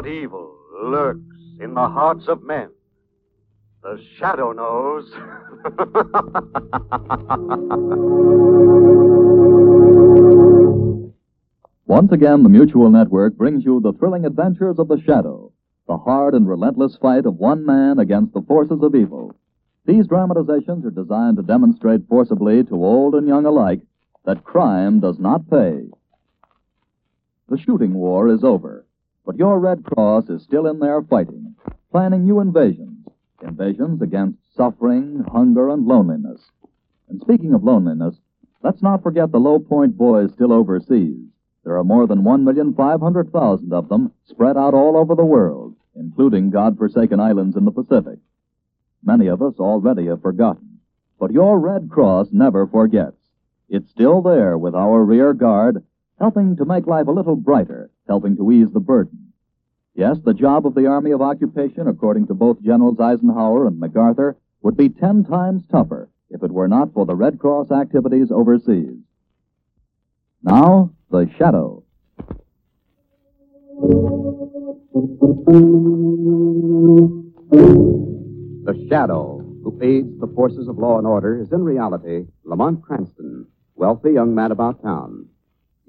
what evil lurks in the hearts of men? The shadow knows. Once again, the Mutual Network brings you the thrilling adventures of the Shadow, the hard and relentless fight of one man against the forces of evil. These dramatizations are designed to demonstrate forcibly to old and young alike that crime does not pay. The shooting war is over, but your Red Cross is still in there fighting, planning new invasions, invasions against suffering, hunger, and loneliness. And speaking of loneliness, let's not forget the low point boys still overseas. There are more than 1,500,000 of them spread out all over the world, including God-forsaken islands in the Pacific. Many of us already have forgotten. But your Red Cross never forgets. It's still there with our rear guard, helping to make life a little brighter, helping to ease the burden. Yes, the job of the Army of Occupation, according to both Generals Eisenhower and MacArthur, would be ten times tougher if it were not for the Red Cross activities overseas. Now, the Shadow. The Shadow, who aids the forces of law and order, is in reality Lamont Cranston, wealthy young man about town.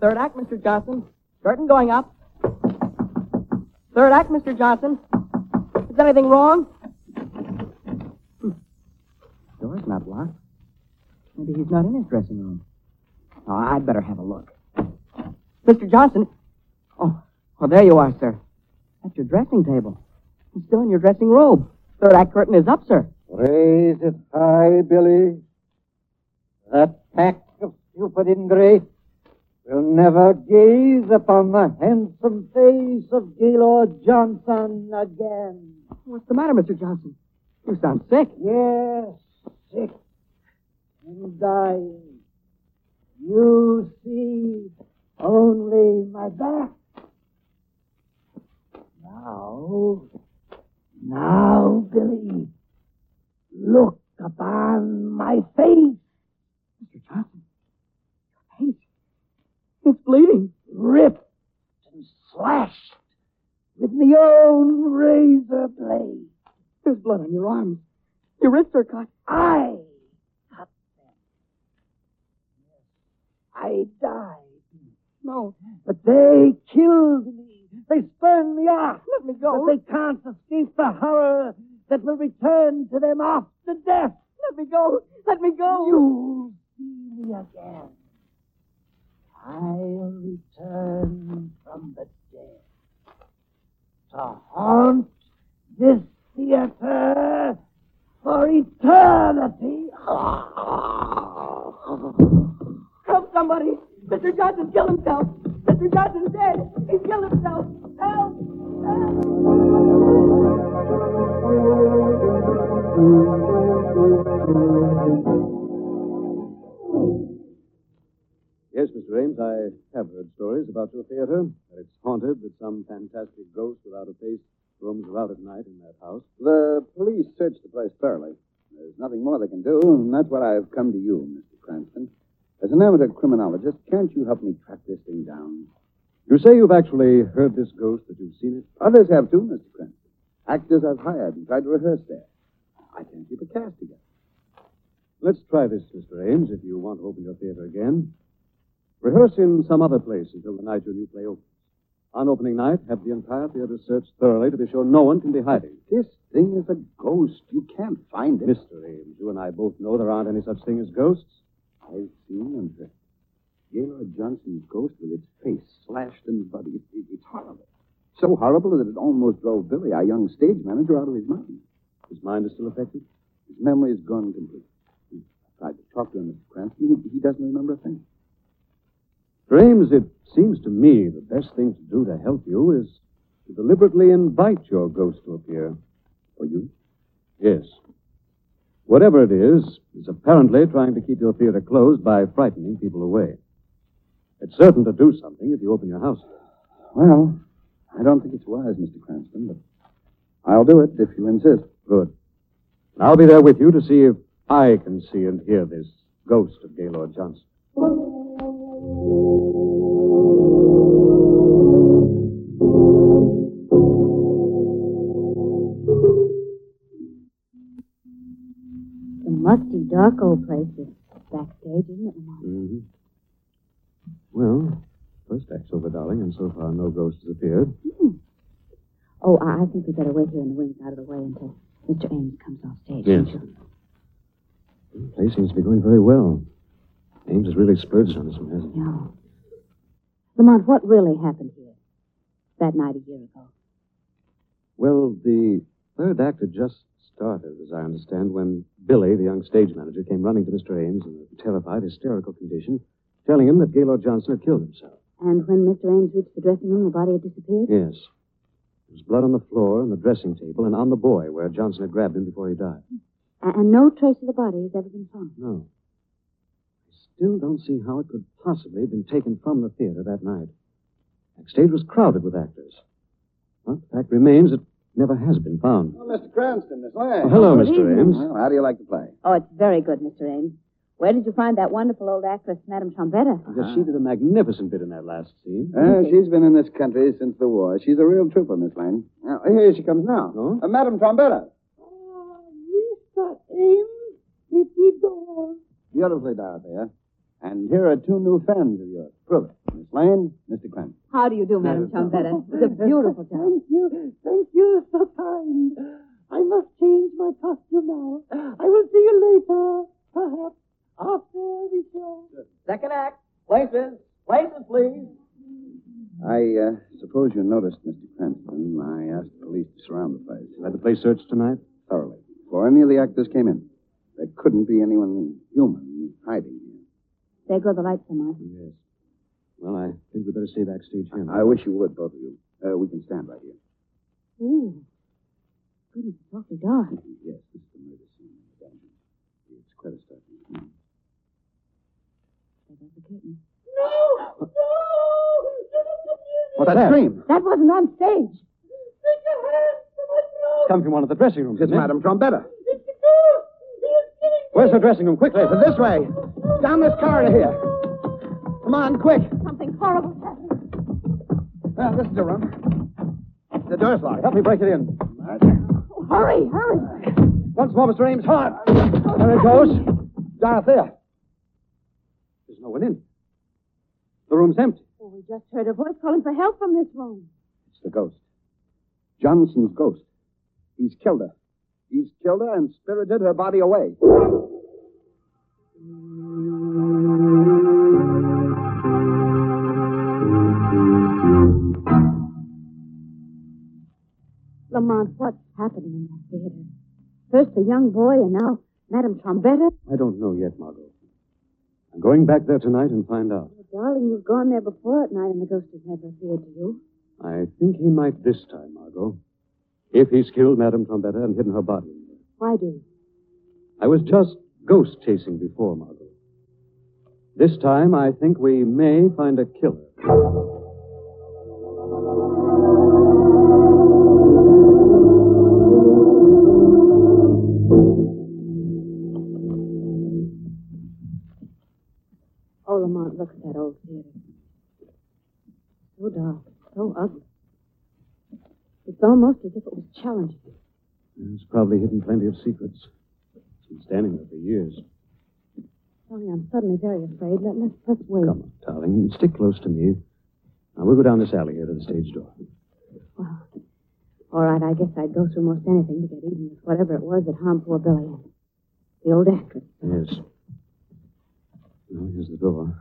Third act, Mr. Johnson. Curtain going up. Third act, Mr. Johnson. Is anything wrong? Hmm. Door's not locked. Maybe he's not in his dressing room. Oh, I'd better have a look. Mr. Johnson. Oh, well, there you are, sir. At your dressing table. You're still in your dressing robe. Third act curtain is up, sir. Raise it high, Billy. That pack of stupid ingrates will never gaze upon the handsome face of Gaylord Johnson again. What's the matter, Mr. Johnson? You sound sick. Yes, sick and dying. You see only my back. Now, now, Billy, look upon my face. Mr. Johnson. It's bleeding. ripped and slashed with my own razor blade. There's blood on your arms. Your wrists are cut. I cut them. Yes, I died. No. But they killed me. They spurned me off. Let me go. But they can't escape the horror that will return to them after death. Let me go. Let me go. You'll see me again. I'll return from the dead to haunt this theater for eternity. Help somebody. Mr. Johnson killed himself. Mr. Johnson's dead. He's killed himself. Help. Help. Yes, Mr. Ames, I have heard stories about your theater. That it's haunted, that some fantastic ghost without a face roams about at night in that house. The police searched the place thoroughly. There's nothing more they can do, and that's why I've come to you, Mr. Cranston. As an amateur criminologist, can't you help me track this thing down? You say you've actually heard this ghost, that you've seen it? Others have too, Mr. Cranston. Actors I've hired and tried to rehearse there. I can't keep a cast together. Let's try this, Mr. Ames, if you want to open your theater again. Rehearse in some other place until the night your new play opens. On opening night, have the entire theater searched thoroughly to be sure no one can be hiding. This thing is a ghost. You can't find it. Mr. Ames, you and I both know there aren't any such thing as ghosts. I've seen heard. Gaylord Johnson's ghost with its face slashed and bloody. It, it, it's horrible. So horrible that it almost drove Billy, our young stage manager, out of his mind. His mind is still affected? His memory is gone completely. I tried to talk to him, Mr. Cranston. He, he doesn't remember a thing. Mr. It seems to me the best thing to do to help you is to deliberately invite your ghost to appear. For you? Yes. Whatever it is, is apparently trying to keep your theater closed by frightening people away. It's certain to do something if you open your house. Well, I don't think it's wise, Mr. Cranston, but I'll do it if you insist. Good. And I'll be there with you to see if I can see and hear this ghost of Gaylord Johnson. The musty, dark old place is backstage, isn't it, Lamont? Mm-hmm. Well, first act's over, darling, and so far no ghost has appeared. Oh, I, I think we'd better wait here in the wings out of the way until Mr. Ames comes off stage. Yes. The play seems to be going very well. Ames has really splurged on this one, hasn't he? No. Lamont, what really happened here that night a year ago? Well, the third act had just started, as I understand, when Billy, the young stage manager, came running to Mr. Ames in a terrified, hysterical condition, telling him that Gaylord Johnson had killed himself. And when Mr. Ames reached the dressing room, the body had disappeared? Yes. There was blood on the floor, on the dressing table, and on the boy where Johnson had grabbed him before he died. And no trace of the body has ever been found. No. I still don't see how it could possibly have been taken from the theater that night. Backstage was crowded with actors. But the fact remains it never has been found. Oh, Mr. Cranston, Miss Lane. Oh, hello, Good Mr. evening. Ames. Well, how do you like the play? Oh, it's very good, Mr. Ames. Where did you find that wonderful old actress, Madame Trombetta? Because she did a magnificent bit in that last scene. Uh, she's been in this country since the war. She's a real trooper, Miss Lane. Now, here she comes now. Oh? Uh, Madam Trombetta. Mr. Ames, it is all. Beautifully, Dorothea. And here are two new friends of yours. Prove it. Miss Lane, Mr. Cranston. How do you do, Madame Trombetta? It's a beautiful time. Thank you. Thank you. So kind. I must change my costume now. I will see you later, perhaps after the show. Second act. Places. Places, please. I uh, suppose you noticed, Mr. Cranston, I asked the police to surround the place. Had the place searched tonight? Thoroughly. Before any of the actors came in. There couldn't be anyone human hiding here. There go the lights, Lamont. Yes. Well, I think we better stay backstage here. I wish you would, both of you. Uh, we can stand right here. Ooh. Goodness, it's awfully dark. Yes, this is the murder scene in the dungeon. It's quite a startling scene. There goes the curtain. No! No! What's that? scream? That wasn't on stage. Take your hands from my throat! Come from one of the dressing rooms. It's isn't it? Madam Trombetta. It's the ghost! He is killing me! Where's the dressing room? Quickly. This way. Down this corridor here. Come on, quick. Something horrible happened. Well, this is the room. The door's locked. Help me break it in. Oh, hurry, hurry. Once more, Mr. Ames. Hard. There it goes. Dorothea. There's no one in. The room's empty. Oh, we just heard a voice calling for help from this room. It's the ghost. Johnson's ghost. He's killed her. He's killed her and spirited her body away. Lamont, what's happening in that theater? First the young boy, and now Madame Trombetta. I don't know yet, Margot. I'm going back there tonight and find out. Oh, darling, you've gone there before at night, and the ghost has never appeared to you. I think he might this time, Margot. If he's killed Madame Trombetta and hidden her body in there. Why do you? I was just ghost chasing before, Margot. This time, I think we may find a killer. Oh, Lamont, look at that old theater. So dark, so ugly. It's almost as if it was challenging. It's probably hidden plenty of secrets. It's been standing there for years. Darling, I'm suddenly very afraid. Let, let's, let's wait. Come on, darling. Stick close to me. Now, we'll go down this alley here to the stage door. Well, all right, I guess I'd go through most anything to get even with whatever it was that harmed poor Billy. The old actress. Yes. Well, here's the door.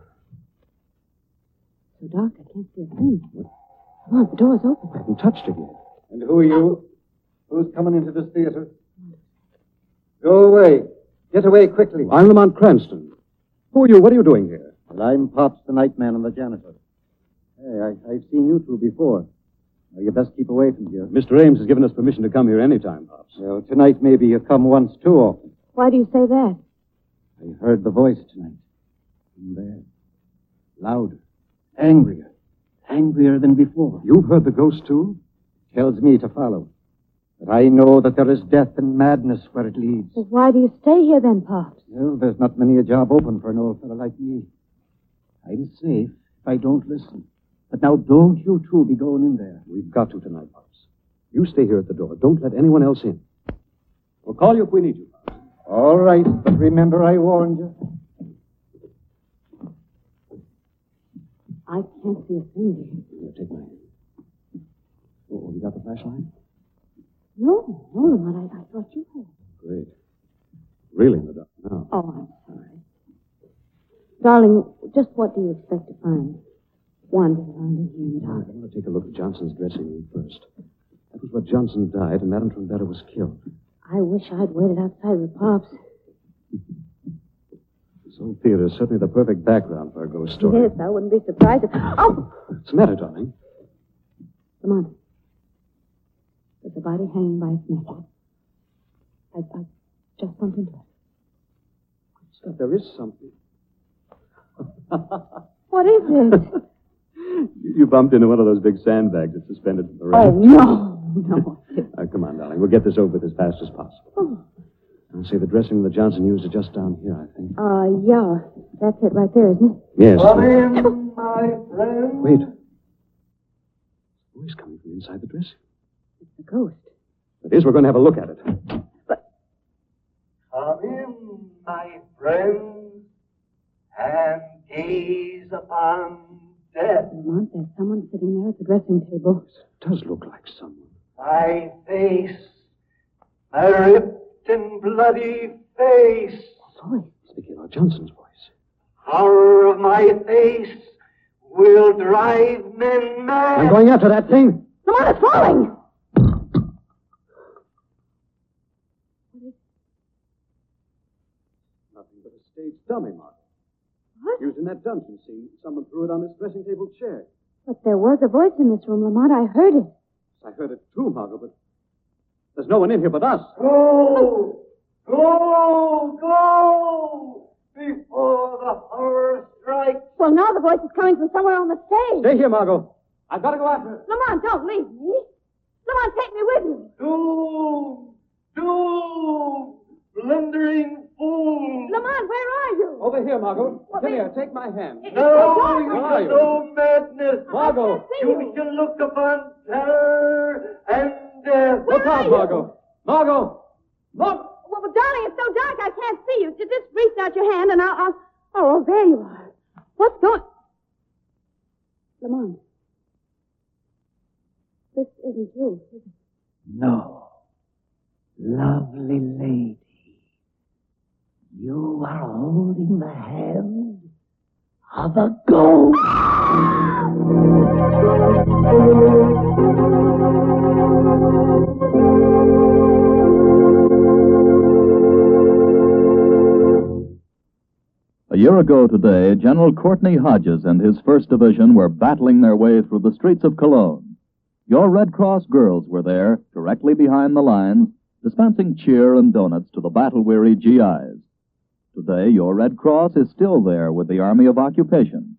So dark, I can't see a thing. Come on, the door's open. I haven't touched it yet. And who are you? Who's coming into this theater? Go away. Get away quickly. I'm Lamont Cranston. Who are you? What are you doing here? Well, I'm Pops, the nightman and the janitor. Hey, I, I've seen you two before. Now, you best keep away from here. Mr. Ames has given us permission to come here any time, Pops. Well, tonight maybe you come once too often. Why do you say that? I heard the voice tonight. From there. Louder. Angrier. Angrier than before. You've heard the ghost, too? Tells me to follow. But I know that there is death and madness where it leads. Well, why do you stay here then, Pops? Well, there's not many a job open for an old fellow like me. I'm safe if I don't listen. But now don't you two be going in there. We've got to tonight, Pops. You stay here at the door. Don't let anyone else in. We'll call you if we need you. All right, but remember I warned you. I can't see a thing Here, take my hand. Oh, you got the flashlight? No, no, Lamont, I, I thought you had. Great. Really in the dark now. Oh, I'm sorry. Darling, just what do you expect to find? Wandering around in here in the I want to take a look at Johnson's dressing room first. That was where Johnson died and Madame Trombetta was killed. I wish I'd waited outside with Pops. This old theater is certainly the perfect background for a ghost story. Yes, I wouldn't be surprised if... Oh! What's the matter, darling? Lamont. There's the body hanging by its neck. I, I just bumped into it. Scott, there is something. What is it? You, you bumped into one of those big sandbags that's suspended from the rail. oh, no, no. Now, come on, darling. We'll get this over with as fast as possible. Oh. I'll say the dressing that Johnson used is just down here, I think. Uh, yeah. That's it right there, isn't it? Yes. Come in, my friend. Wait. Voice coming from inside the dressing room. It's a ghost. It is. We're going to have a look at it. Come in, my friends, and gaze upon death. Lamont, there's someone sitting there at the dressing table. It does look like someone. My face, my ripped and bloody face, Voice. It's Gaylord Johnson's voice. horror of my face will drive men mad. I'm going after that thing. Lamont, it's falling! Nothing but a stage dummy, Mark. What? Using that dungeon scene, someone threw it on this dressing table chair. But there was a voice in this room, Lamont. I heard it. I heard it too, Margot, but there's no one in here but us. Go! Go! Go! Before the horror strikes. Well, now the voice is coming from somewhere on the stage. Stay here, Margot. I've got to go after it. Lamont, don't leave me. Lamont, take me with you. Doom! Doom! Blundering fool! Lamont, where are you? Over here, Margot. What Come the- here. Take my hand. No, you Where are shall you? know madness. Margot. You shall look upon terror and death. Look out, Margot. Margot. Look. Well, but darling, it's so dark I can't see you. Just reach out your hand and I'll, I'll... Oh, there you are. What's going... Lamont. This isn't you, is it? No. Lovely lady. You are holding the hand of a ghost. A year ago today, General Courtney Hodges and his First Division were battling their way through the streets of Cologne. Your Red Cross girls were there, directly behind the lines, dispensing cheer and donuts to the battle weary GIs. Today, your Red Cross is still there with the Army of Occupation.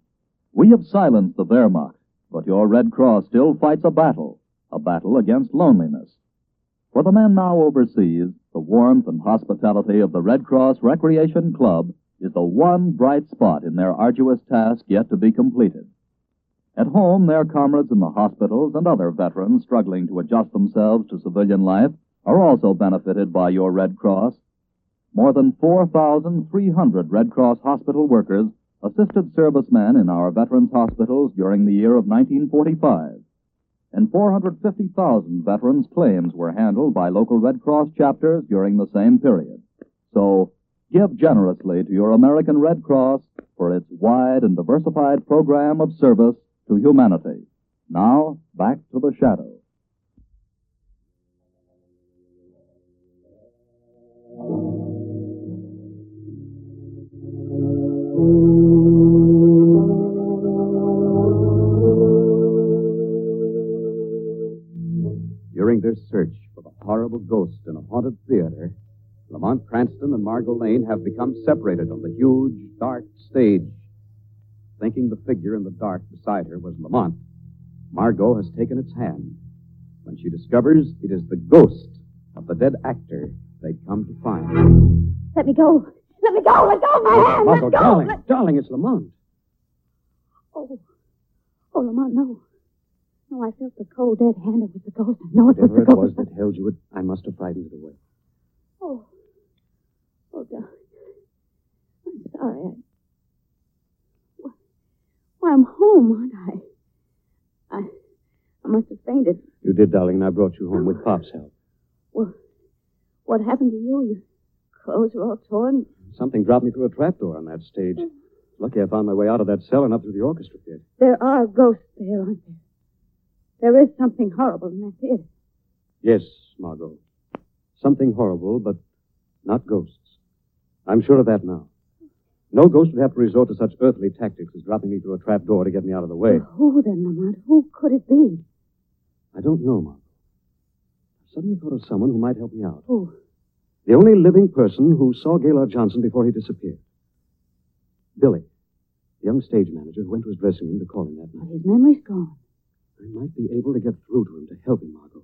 We have silenced the Wehrmacht, but your Red Cross still fights a battle, a battle against loneliness. For the men now overseas, the warmth and hospitality of the Red Cross Recreation Club is the one bright spot in their arduous task yet to be completed. At home, their comrades in the hospitals and other veterans struggling to adjust themselves to civilian life are also benefited by your Red Cross. More than 4,300 Red Cross hospital workers assisted servicemen in our veterans hospitals during the year of 1945. And 450,000 veterans' claims were handled by local Red Cross chapters during the same period. So, give generously to your American Red Cross for its wide and diversified program of service to humanity. Now, back to the shadow. Lane have become separated on the huge, dark stage. Thinking the figure in the dark beside her was Lamont, Margot has taken its hand when she discovers it is the ghost of the dead actor they'd come to find. Let me go. Let me go. Let go of my oh, hand. Margot, Let go. darling, Let- darling, it's Lamont. Oh. Oh, Lamont, no. No, I felt the cold, dead hand. It was the ghost. I know it was the ghost. Whatever it was that held you, it, I must have frightened it away. Oh. Oh, darling. I'm sorry. I... Why- Why, I'm home, aren't I? I, I must have fainted. You did, darling, and I brought you home with Pop's help. Well, what happened to you? Your clothes were all torn. Something dropped me through a trapdoor on that stage. Lucky I found my way out of that cell and up through the orchestra pit. There are ghosts there, aren't there? There is something horrible in that theater. Yes, Margot. Something horrible, but not ghosts. I'm sure of that now. No ghost would have to resort to such earthly tactics as dropping me through a trap door to get me out of the way. Who then, Lamont? Who could it be? I don't know, Margot. I suddenly thought of someone who might help me out. Who? The only living person who saw Gaylord Johnson before he disappeared. Billy, the young stage manager who went to his dressing room to call him that Well, night. his memory's gone. I might be able to get through to him to help him, Margot.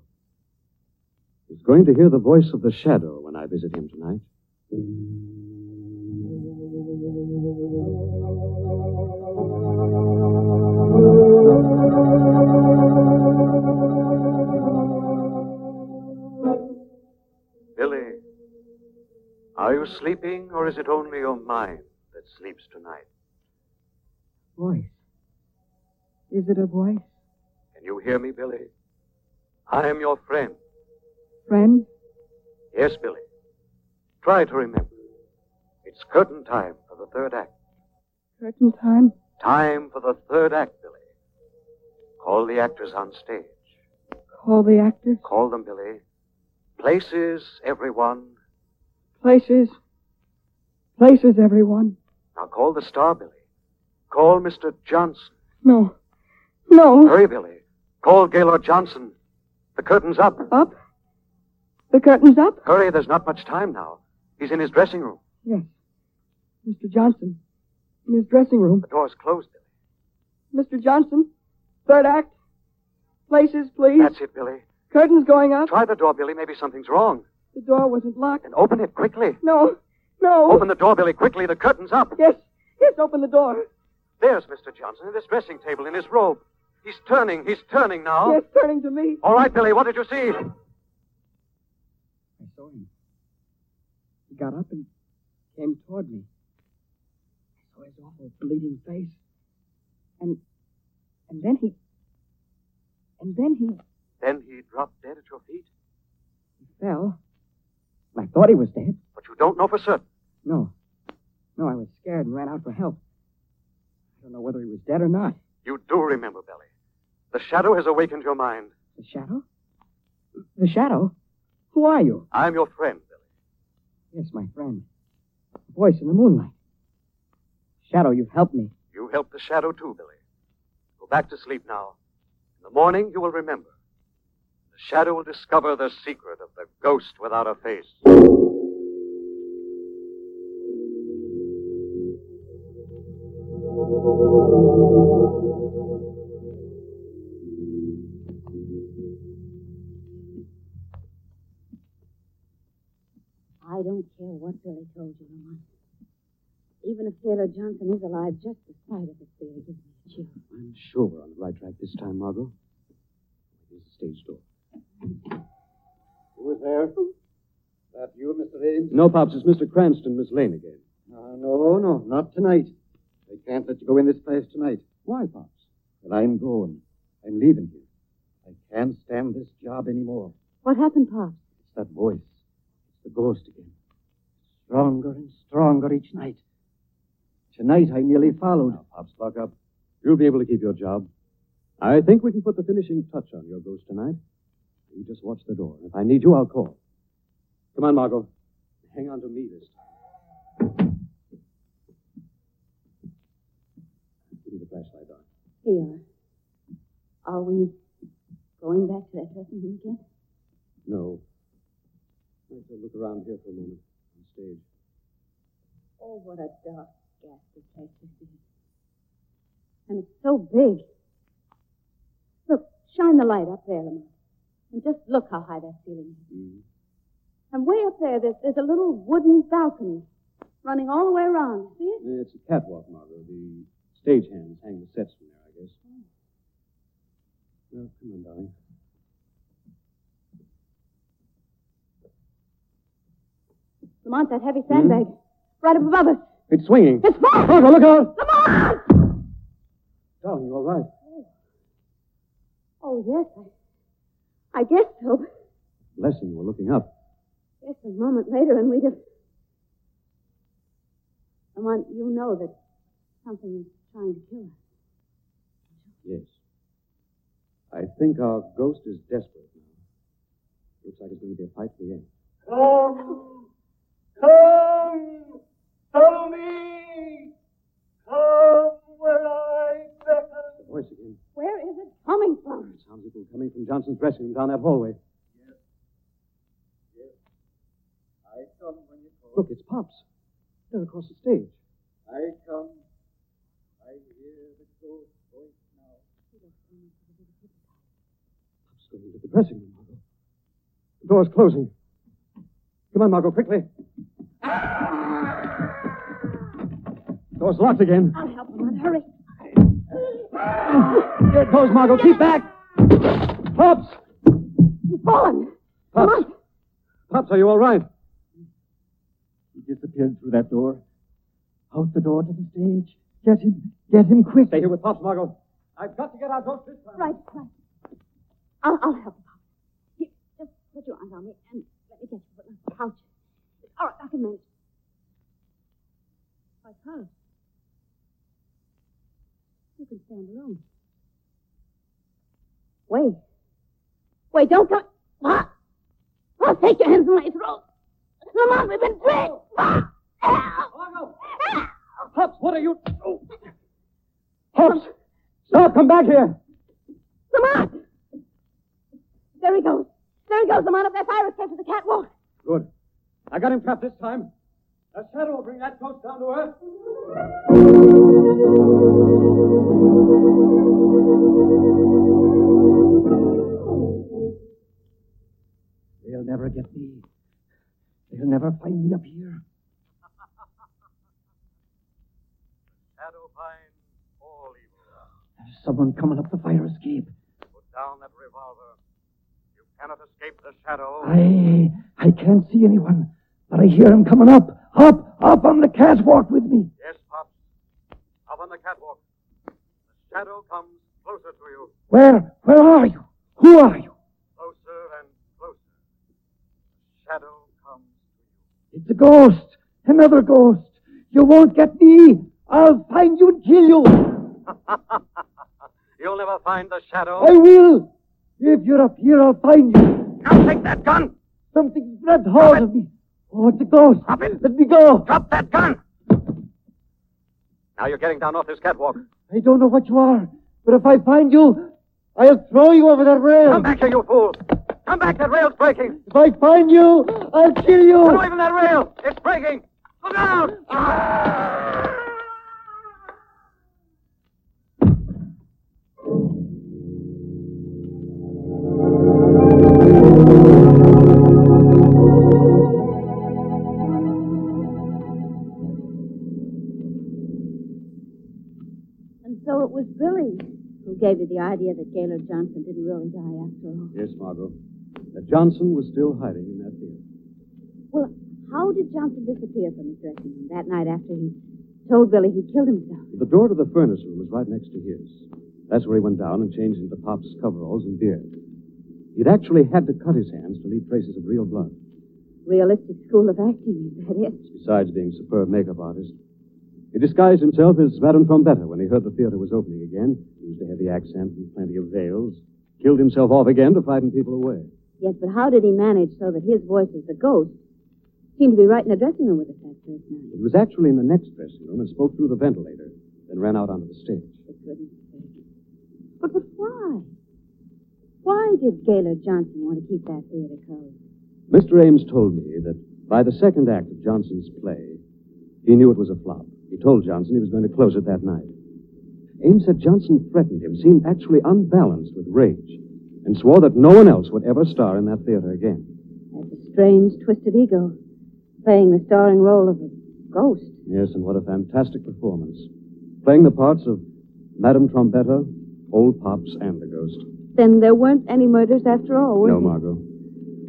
He's going to hear the voice of the shadow when I visit him tonight. Billy, you sleeping, or is it only your mind that sleeps tonight? Voice. Is it a voice? Can you hear me, Billy? I am your friend. Friend? Yes, Billy. Try to remember. It's curtain time for the third act. Curtain time? Time for the third act, Billy. Call the actors on stage. Call the actors? Call them, Billy. Places, everyone. Places? Places, everyone. Now call the star, Billy. Call Mr. Johnson. No. No. Hurry, Billy. Call Gaylord Johnson. The curtain's up. Up? The curtain's up? Hurry, there's not much time now. He's in his dressing room. Yes. Mr. Johnson. In his dressing room. The door's closed, Billy. Mr. Johnson. Third act. Places, please. That's it, Billy. Curtain's going up. Try the door, Billy. Maybe something's wrong. The door wasn't locked. And open it quickly. No. No. Open the door, Billy, quickly. The curtain's up. Yes. Yes, open the door. There's Mr. Johnson at his dressing table in his robe. He's turning. He's turning now. Yes, turning to me. All right, Billy. What did you see? I saw him. He got up and came toward me. I saw his awful bleeding face. And and then he and then he, Then he dropped dead at your feet. he fell. I thought he was dead. But you don't know for certain. No. No, I was scared and ran out for help. I don't know whether he was dead or not. You do remember, Billy. The shadow has awakened your mind. The shadow? The shadow? Who are you? I'm your friend, Billy. Yes, my friend. A voice in the moonlight. Shadow, you've helped me. You helped the shadow too, Billy. Go back to sleep now. In the morning, you will remember. The shadow will discover the secret of the ghost without a face. I don't care what Billy told you, Lamont. Even if Gaylord Johnson is alive, just the sight of it there gives me a chill. I'm sure we're on the right track this time, Margot. Here's the stage door. Who is there? That you, Mr. Ames? No, Pops, it's Mr. Cranston, Miss Lane again. Uh, no, no, not tonight. I can't let you go in this place tonight. Why, Pops? Well, I'm going. I'm leaving here. I can't stand this job anymore. What happened, Pops? It's that voice. It's the ghost again. Stronger and stronger each night. Tonight I nearly followed. Now, Pops, buck up. You'll be able to keep your job. I think we can put the finishing touch on your ghost tonight. You just watch the door. If I need you, I'll call. Come on, Margot. Hang on to me this time. Give me the flashlight, Don. Here you are. Are we going back to that dressing room again? No. To look around here for a moment on stage. Oh, what a dark, ghastly place this is. And it's so big. Look, shine the light up there, Lamont. And just look how high that ceiling is. Mm-hmm. And way up there, there's, there's a little wooden balcony running all the way around. See it? It's a catwalk, Margot. The stagehands hang the sets from there, I guess. Well, come on, darling. Lamont, that heavy sandbag. Right up above us. It's swinging. It's falling! Margot, look out! Lamont! Darling, you all right? Oh, yes. I, I guess so. Blessing, you were looking up. Just a moment later, and we'd have. want you know that something is trying to kill us. Yes. I think our ghost is desperate now. Looks like it's going to be a fight to the end. Come! Come! Follow me! Come where I beckon! The voice again. Where is it coming from? It sounds like it was coming from Johnson's dressing room down that hallway. Yes. Yes. I come when you call. Look, it's Pops. They're across the stage. I come. I hear the ghost voice now. Pops going into the dressing room, Margot. The door's closing. Come on, Margot, quickly. Door's locked again. I'll help him. Hurry. Here it goes, Margot. Keep back. Pops! He's fallen. Pops! Lamont. Pops, are you all right? He disappeared through that door. Out the door to the stage. Get him. Get him quick. Stay here with Pops, Margot. I've got to get our ghost this time. Right, right. I'll, I'll help you. Here, just put your arms on me and let me get you put in the pouch. All right, I can manage. Why, Pops? You can stand alone. Wait. Wait, don't go. What? Oh, take your hands from my throat. Lamont, we've been tricked. Ah! Help! Pops, what are you... Oh. Pops! Stop! Come back here! Lamont! There he goes. There he goes, The Lamont, up that fire escape to the catwalk. Good. I got him trapped this time. A shadow will bring that ghost down to earth. Never get me. They'll never find me up here. Shadow finds all evil. There's someone coming up the fire escape. Put down that revolver. You cannot escape the shadow. I I can't see anyone, but I hear him coming up, up, up on the catwalk with me. Yes, Pop. Up on the catwalk. The shadow comes closer to you. Where where are you? Who are you? Closer and closer. The shadow comes to you. It's a ghost. Another ghost. You won't get me. I'll find you and kill you. You'll never find the shadow. I will. If you're up here, I'll find you. Now take that gun. Something's grabbed hold of me. Oh, it's a ghost. Drop it. Let me go. Drop that gun. Now you're getting down off this catwalk. I don't know what you are, but if I find you, I'll throw you over that rail. Come back here, you fool. Come back. That rail's breaking. If I find you, I'll kill you. Get away from that rail. It's breaking. Look out. And so it was Billy who gave you the idea that Gaylord Johnson didn't really die after all. Yes, Margot. That Johnson was still hiding in that theater. Well, how did Johnson disappear from his dressing room that night after he told Billy he killed himself? The door to the furnace room was right next to his. That's where he went down and changed into Pop's coveralls and beard. He'd actually had to cut his hands to leave traces of real blood. Realistic school of acting, is that it? Besides being a superb makeup artist, he disguised himself as Madame Trombetta when he heard the theater was opening again, used a heavy accent and plenty of veils, killed himself off again to frighten people away. Yes, but how did he manage so that his voice as the ghost seemed to be right in the dressing room with us that first night? He was actually in the next dressing room and spoke through the ventilator, then ran out onto the stage. For goodness sake. But, but why? Why did Gaylord Johnson want to keep that theater closed? Mr. Ames told me that by the second act of Johnson's play, he knew it was a flop. He told Johnson he was going to close it that night. Ames said Johnson threatened him, seemed actually unbalanced with rage, and swore that no one else would ever star in that theater again. That's a strange, twisted ego, playing the starring role of a ghost. Yes, and what a fantastic performance. Playing the parts of Madame Trombetta, Old Pops, and the Ghost. Then there weren't any murders after all, were No, there? Margot.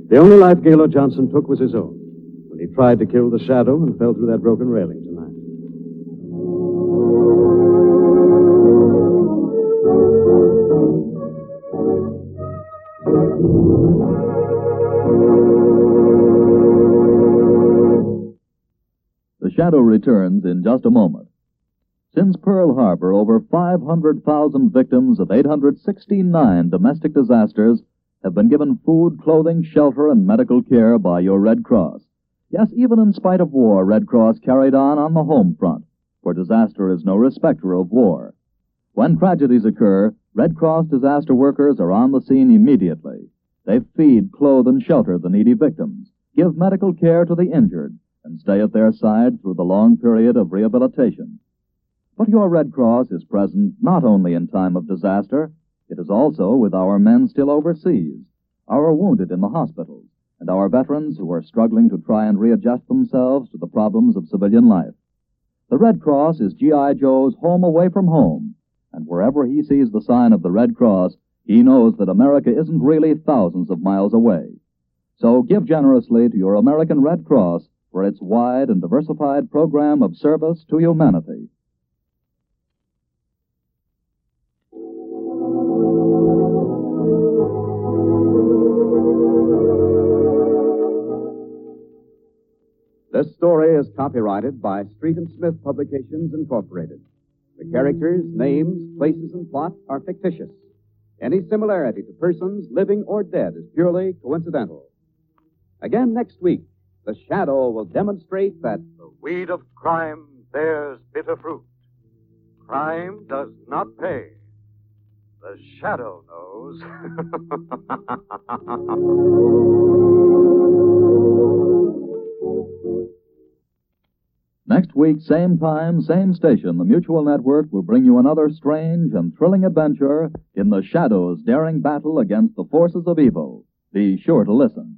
The only life Gaylord Johnson took was his own, when he tried to kill the shadow and fell through that broken railing Shadow returns in just a moment. Since Pearl Harbor, over 500,000 victims of 869 domestic disasters have been given food, clothing, shelter, and medical care by your Red Cross. Yes, even in spite of war, Red Cross carried on on the home front, for disaster is no respecter of war. When tragedies occur, Red Cross disaster workers are on the scene immediately. They feed, clothe, and shelter the needy victims, give medical care to the injured, and stay at their side through the long period of rehabilitation. But your Red Cross is present not only in time of disaster, it is also with our men still overseas, our wounded in the hospitals, and our veterans who are struggling to try and readjust themselves to the problems of civilian life. The Red Cross is G.I. Joe's home away from home, and wherever he sees the sign of the Red Cross, he knows that America isn't really thousands of miles away. So give generously to your American Red Cross for its wide and diversified program of service to humanity. This story is copyrighted by Street and Smith Publications, Incorporated. The characters, names, places, and plot are fictitious. Any similarity to persons, living or dead, is purely coincidental. Again next week, the shadow will demonstrate that The weed of crime bears bitter fruit. Crime does not pay. The shadow knows. Next week, same time, same station, the Mutual Network will bring you another strange and thrilling adventure in the Shadow's daring battle against the forces of evil. Be sure to listen.